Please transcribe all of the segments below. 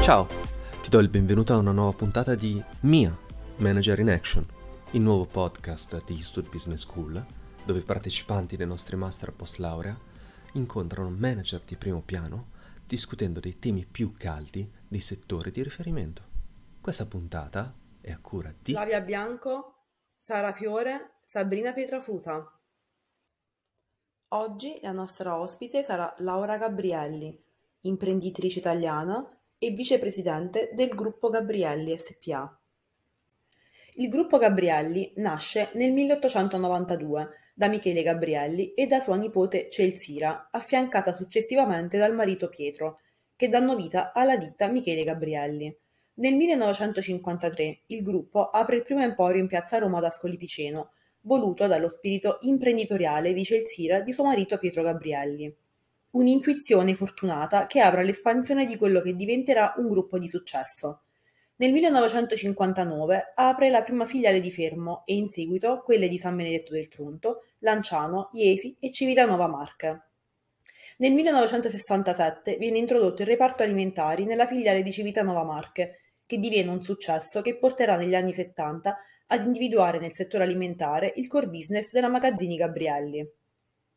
Ciao, ti do il benvenuto a una nuova puntata di Mia Manager in Action, il nuovo podcast di Eastwood Business School, dove i partecipanti dei nostri master post laurea incontrano manager di primo piano discutendo dei temi più caldi dei settori di riferimento. Questa puntata è a cura di Flavia Bianco, Sara Fiore, Sabrina Pietrafusa. Oggi la nostra ospite sarà Laura Gabrielli, imprenditrice italiana e vicepresidente del gruppo Gabrielli SpA. Il gruppo Gabrielli nasce nel 1892 da Michele Gabrielli e da sua nipote Celsira, affiancata successivamente dal marito Pietro, che danno vita alla ditta Michele Gabrielli. Nel 1953 il gruppo apre il primo emporio in piazza Roma ad Ascoli Piceno, voluto dallo spirito imprenditoriale di Celsira di suo marito Pietro Gabrielli. Un'intuizione fortunata che apre all'espansione di quello che diventerà un gruppo di successo. Nel 1959 apre la prima filiale di Fermo e in seguito quelle di San Benedetto del Tronto, Lanciano, Iesi e Civitanova Marche. Nel 1967 viene introdotto il reparto alimentari nella filiale di Civitanova Marche, che diviene un successo che porterà negli anni 70 ad individuare nel settore alimentare il core business della Magazzini Gabrielli.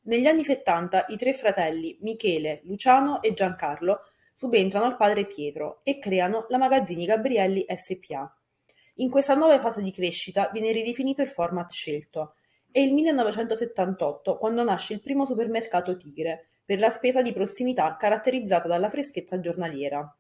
Negli anni 70 i tre fratelli Michele, Luciano e Giancarlo subentrano al padre Pietro e creano la Magazzini Gabrielli SpA. In questa nuova fase di crescita viene ridefinito il format scelto. È il 1978 quando nasce il primo supermercato Tigre, per la spesa di prossimità caratterizzata dalla freschezza giornaliera.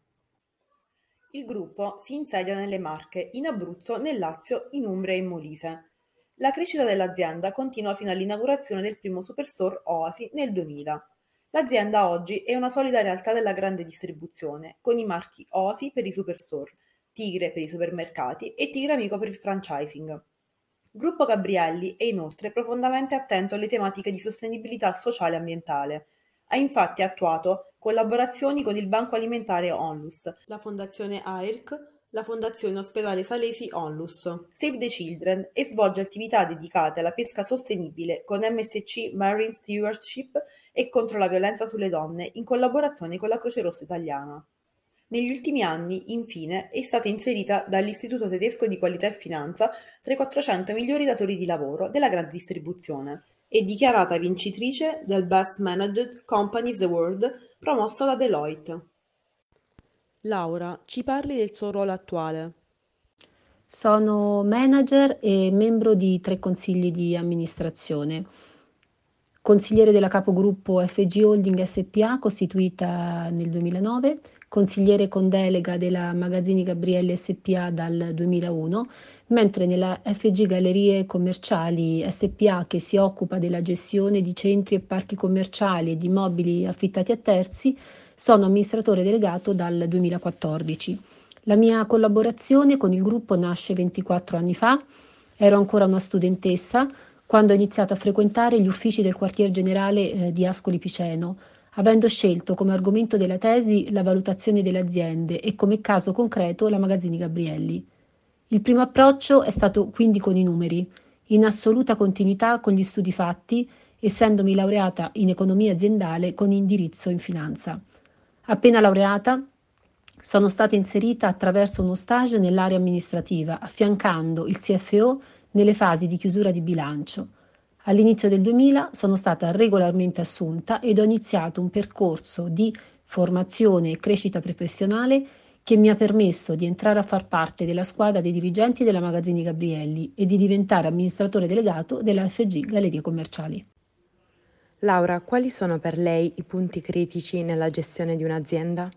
Il gruppo si insedia nelle Marche, in Abruzzo, nel Lazio, in Umbria e in Molise. La crescita dell'azienda continua fino all'inaugurazione del primo superstore Oasi nel 2000. L'azienda oggi è una solida realtà della grande distribuzione, con i marchi Osi per i superstore, Tigre per i supermercati e Tigre Amico per il franchising. Gruppo Gabrielli è inoltre profondamente attento alle tematiche di sostenibilità sociale e ambientale. Ha infatti attuato collaborazioni con il Banco Alimentare Onlus, la Fondazione AIRC, la Fondazione Ospedale Salesi Onlus, Save the Children e svolge attività dedicate alla pesca sostenibile con MSC Marine Stewardship e contro la violenza sulle donne in collaborazione con la Croce Rossa Italiana. Negli ultimi anni, infine, è stata inserita dall'Istituto tedesco di qualità e finanza tra i 400 migliori datori di lavoro della grande distribuzione e dichiarata vincitrice del Best Managed Companies Award promosso da Deloitte. Laura, ci parli del suo ruolo attuale? Sono manager e membro di tre consigli di amministrazione consigliere della capogruppo FG Holding SPA costituita nel 2009, consigliere con delega della Magazzini Gabriele SPA dal 2001, mentre nella FG Gallerie Commerciali SPA che si occupa della gestione di centri e parchi commerciali e di immobili affittati a terzi, sono amministratore delegato dal 2014. La mia collaborazione con il gruppo nasce 24 anni fa, ero ancora una studentessa, quando ho iniziato a frequentare gli uffici del quartier generale eh, di Ascoli Piceno, avendo scelto come argomento della tesi la valutazione delle aziende e come caso concreto la Magazzini Gabrielli. Il primo approccio è stato quindi con i numeri, in assoluta continuità con gli studi fatti, essendomi laureata in economia aziendale con indirizzo in finanza. Appena laureata, sono stata inserita attraverso uno stage nell'area amministrativa, affiancando il CFO nelle fasi di chiusura di bilancio. All'inizio del 2000 sono stata regolarmente assunta ed ho iniziato un percorso di formazione e crescita professionale che mi ha permesso di entrare a far parte della squadra dei dirigenti della Magazzini Gabrielli e di diventare amministratore delegato della FG Gallerie Commerciali. Laura, quali sono per lei i punti critici nella gestione di un'azienda?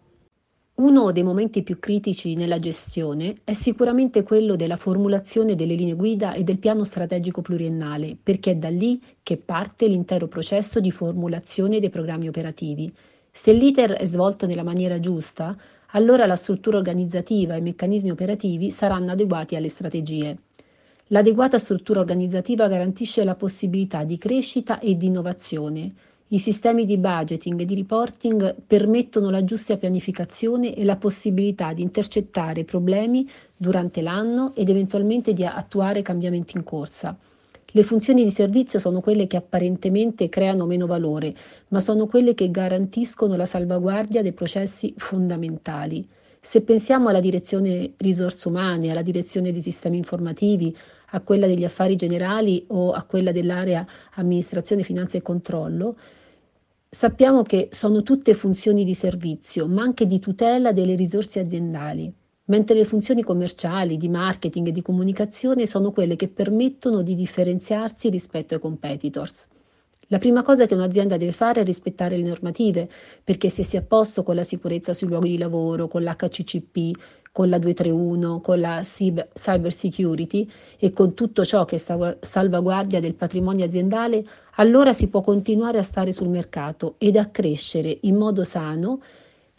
Uno dei momenti più critici nella gestione è sicuramente quello della formulazione delle linee guida e del piano strategico pluriennale, perché è da lì che parte l'intero processo di formulazione dei programmi operativi. Se l'iter è svolto nella maniera giusta, allora la struttura organizzativa e i meccanismi operativi saranno adeguati alle strategie. L'adeguata struttura organizzativa garantisce la possibilità di crescita e di innovazione, i sistemi di budgeting e di reporting permettono la giusta pianificazione e la possibilità di intercettare problemi durante l'anno ed eventualmente di attuare cambiamenti in corsa. Le funzioni di servizio sono quelle che apparentemente creano meno valore, ma sono quelle che garantiscono la salvaguardia dei processi fondamentali. Se pensiamo alla direzione risorse umane, alla direzione dei sistemi informativi, a quella degli affari generali o a quella dell'area amministrazione, finanza e controllo, sappiamo che sono tutte funzioni di servizio, ma anche di tutela delle risorse aziendali mentre le funzioni commerciali, di marketing e di comunicazione sono quelle che permettono di differenziarsi rispetto ai competitors. La prima cosa che un'azienda deve fare è rispettare le normative, perché se si è a posto con la sicurezza sui luoghi di lavoro, con l'HCCP, con la 231, con la cyber security e con tutto ciò che è salvaguardia del patrimonio aziendale, allora si può continuare a stare sul mercato ed a crescere in modo sano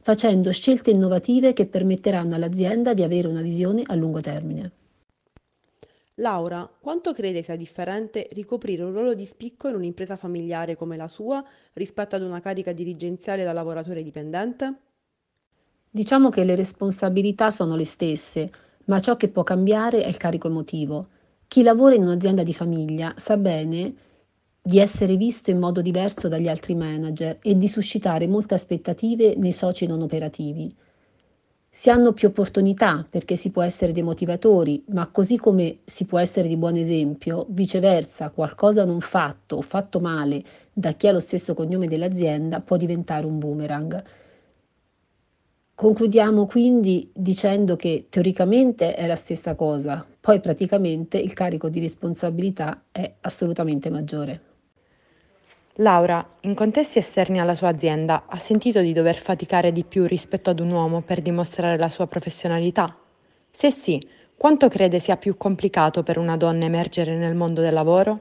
facendo scelte innovative che permetteranno all'azienda di avere una visione a lungo termine. Laura, quanto crede sia differente ricoprire un ruolo di spicco in un'impresa familiare come la sua rispetto ad una carica dirigenziale da lavoratore dipendente? Diciamo che le responsabilità sono le stesse, ma ciò che può cambiare è il carico emotivo. Chi lavora in un'azienda di famiglia sa bene di essere visto in modo diverso dagli altri manager e di suscitare molte aspettative nei soci non operativi. Si hanno più opportunità perché si può essere dei motivatori, ma così come si può essere di buon esempio, viceversa, qualcosa non fatto o fatto male da chi ha lo stesso cognome dell'azienda può diventare un boomerang. Concludiamo quindi dicendo che teoricamente è la stessa cosa, poi praticamente il carico di responsabilità è assolutamente maggiore. Laura, in contesti esterni alla sua azienda, ha sentito di dover faticare di più rispetto ad un uomo per dimostrare la sua professionalità? Se sì, quanto crede sia più complicato per una donna emergere nel mondo del lavoro?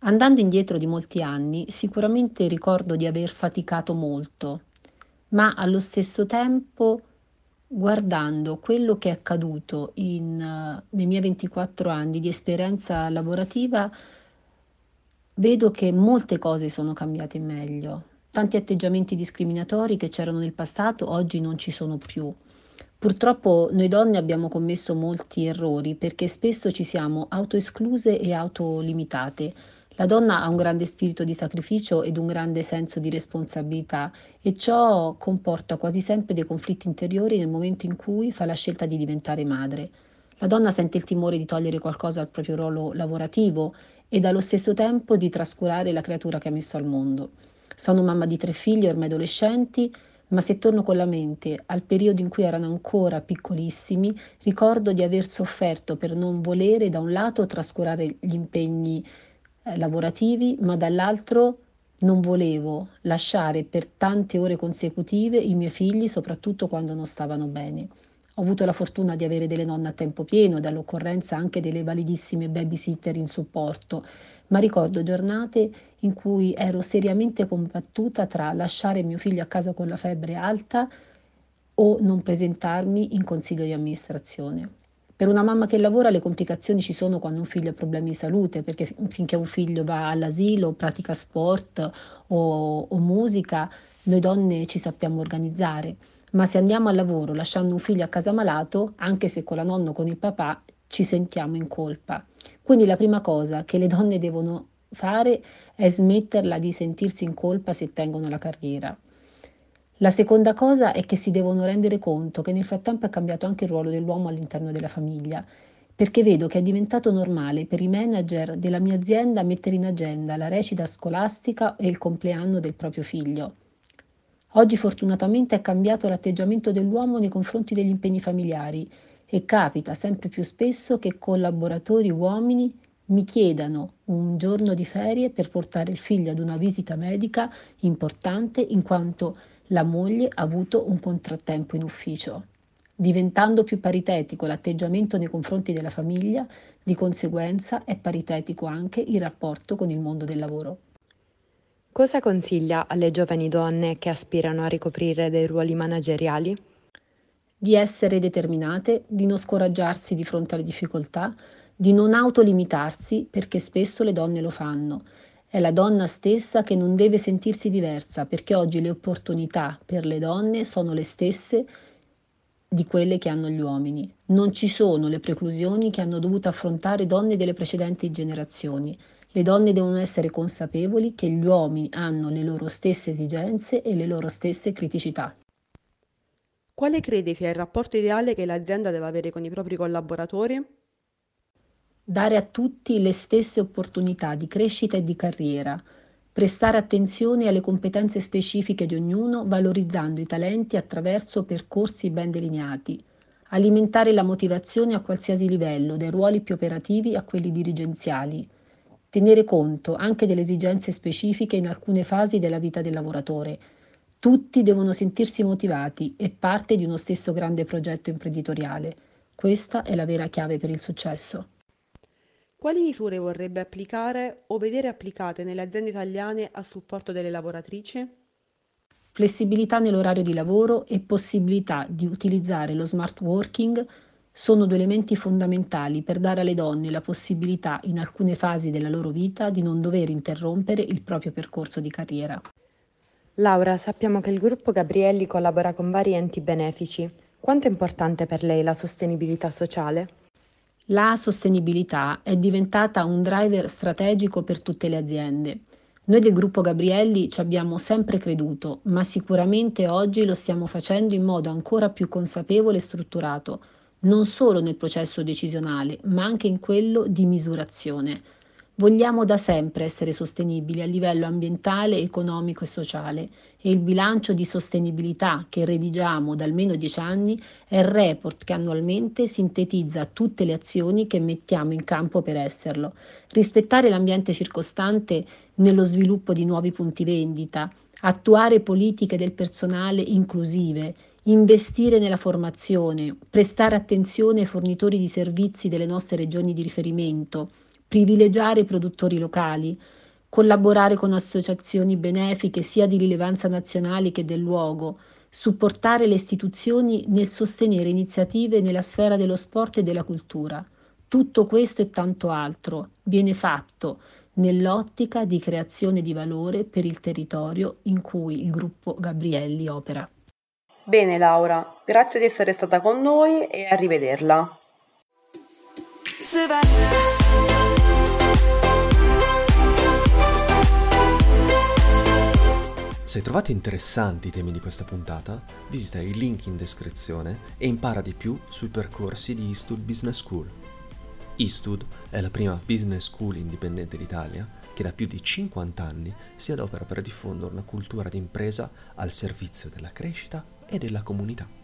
Andando indietro di molti anni, sicuramente ricordo di aver faticato molto, ma allo stesso tempo, guardando quello che è accaduto in, uh, nei miei 24 anni di esperienza lavorativa, vedo che molte cose sono cambiate meglio. Tanti atteggiamenti discriminatori che c'erano nel passato oggi non ci sono più. Purtroppo noi donne abbiamo commesso molti errori perché spesso ci siamo autoescluse e autolimitate. La donna ha un grande spirito di sacrificio ed un grande senso di responsabilità e ciò comporta quasi sempre dei conflitti interiori nel momento in cui fa la scelta di diventare madre. La donna sente il timore di togliere qualcosa al proprio ruolo lavorativo ed allo stesso tempo di trascurare la creatura che ha messo al mondo. Sono mamma di tre figli ormai adolescenti, ma se torno con la mente al periodo in cui erano ancora piccolissimi, ricordo di aver sofferto per non volere da un lato trascurare gli impegni eh, lavorativi, ma dall'altro non volevo lasciare per tante ore consecutive i miei figli, soprattutto quando non stavano bene. Ho avuto la fortuna di avere delle nonne a tempo pieno e dall'occorrenza anche delle validissime babysitter in supporto, ma ricordo giornate in cui ero seriamente combattuta tra lasciare mio figlio a casa con la febbre alta o non presentarmi in consiglio di amministrazione. Per una mamma che lavora le complicazioni ci sono quando un figlio ha problemi di salute, perché finché un figlio va all'asilo, pratica sport o, o musica, noi donne ci sappiamo organizzare ma se andiamo al lavoro lasciando un figlio a casa malato, anche se con la nonna o con il papà, ci sentiamo in colpa. Quindi la prima cosa che le donne devono fare è smetterla di sentirsi in colpa se tengono la carriera. La seconda cosa è che si devono rendere conto che nel frattempo è cambiato anche il ruolo dell'uomo all'interno della famiglia, perché vedo che è diventato normale per i manager della mia azienda mettere in agenda la recita scolastica e il compleanno del proprio figlio. Oggi fortunatamente è cambiato l'atteggiamento dell'uomo nei confronti degli impegni familiari e capita sempre più spesso che collaboratori uomini mi chiedano un giorno di ferie per portare il figlio ad una visita medica importante in quanto la moglie ha avuto un contrattempo in ufficio. Diventando più paritetico l'atteggiamento nei confronti della famiglia, di conseguenza è paritetico anche il rapporto con il mondo del lavoro. Cosa consiglia alle giovani donne che aspirano a ricoprire dei ruoli manageriali? Di essere determinate, di non scoraggiarsi di fronte alle difficoltà, di non autolimitarsi perché spesso le donne lo fanno. È la donna stessa che non deve sentirsi diversa perché oggi le opportunità per le donne sono le stesse di quelle che hanno gli uomini. Non ci sono le preclusioni che hanno dovuto affrontare donne delle precedenti generazioni. Le donne devono essere consapevoli che gli uomini hanno le loro stesse esigenze e le loro stesse criticità. Quale crede sia il rapporto ideale che l'azienda deve avere con i propri collaboratori? Dare a tutti le stesse opportunità di crescita e di carriera, prestare attenzione alle competenze specifiche di ognuno valorizzando i talenti attraverso percorsi ben delineati, alimentare la motivazione a qualsiasi livello, dai ruoli più operativi a quelli dirigenziali, tenere conto anche delle esigenze specifiche in alcune fasi della vita del lavoratore. Tutti devono sentirsi motivati e parte di uno stesso grande progetto imprenditoriale. Questa è la vera chiave per il successo. Quali misure vorrebbe applicare o vedere applicate nelle aziende italiane a supporto delle lavoratrici? Flessibilità nell'orario di lavoro e possibilità di utilizzare lo smart working sono due elementi fondamentali per dare alle donne la possibilità in alcune fasi della loro vita di non dover interrompere il proprio percorso di carriera. Laura, sappiamo che il gruppo Gabrielli collabora con vari enti benefici. Quanto è importante per lei la sostenibilità sociale? La sostenibilità è diventata un driver strategico per tutte le aziende. Noi del gruppo Gabrielli ci abbiamo sempre creduto, ma sicuramente oggi lo stiamo facendo in modo ancora più consapevole e strutturato, non solo nel processo decisionale, ma anche in quello di misurazione. Vogliamo da sempre essere sostenibili a livello ambientale, economico e sociale e il bilancio di sostenibilità che redigiamo da almeno dieci anni è il report che annualmente sintetizza tutte le azioni che mettiamo in campo per esserlo. Rispettare l'ambiente circostante nello sviluppo di nuovi punti vendita, attuare politiche del personale inclusive, investire nella formazione, prestare attenzione ai fornitori di servizi delle nostre regioni di riferimento, privilegiare i produttori locali, collaborare con associazioni benefiche sia di rilevanza nazionale che del luogo, supportare le istituzioni nel sostenere iniziative nella sfera dello sport e della cultura. Tutto questo e tanto altro viene fatto nell'ottica di creazione di valore per il territorio in cui il gruppo Gabrielli opera. Bene Laura, grazie di essere stata con noi e arrivederla. Se hai trovato interessanti i temi di questa puntata, visita il link in descrizione e impara di più sui percorsi di Eastwood Business School. Eastwood è la prima business school indipendente d'Italia che da più di 50 anni si adopera per diffondere una cultura d'impresa al servizio della crescita e della comunità.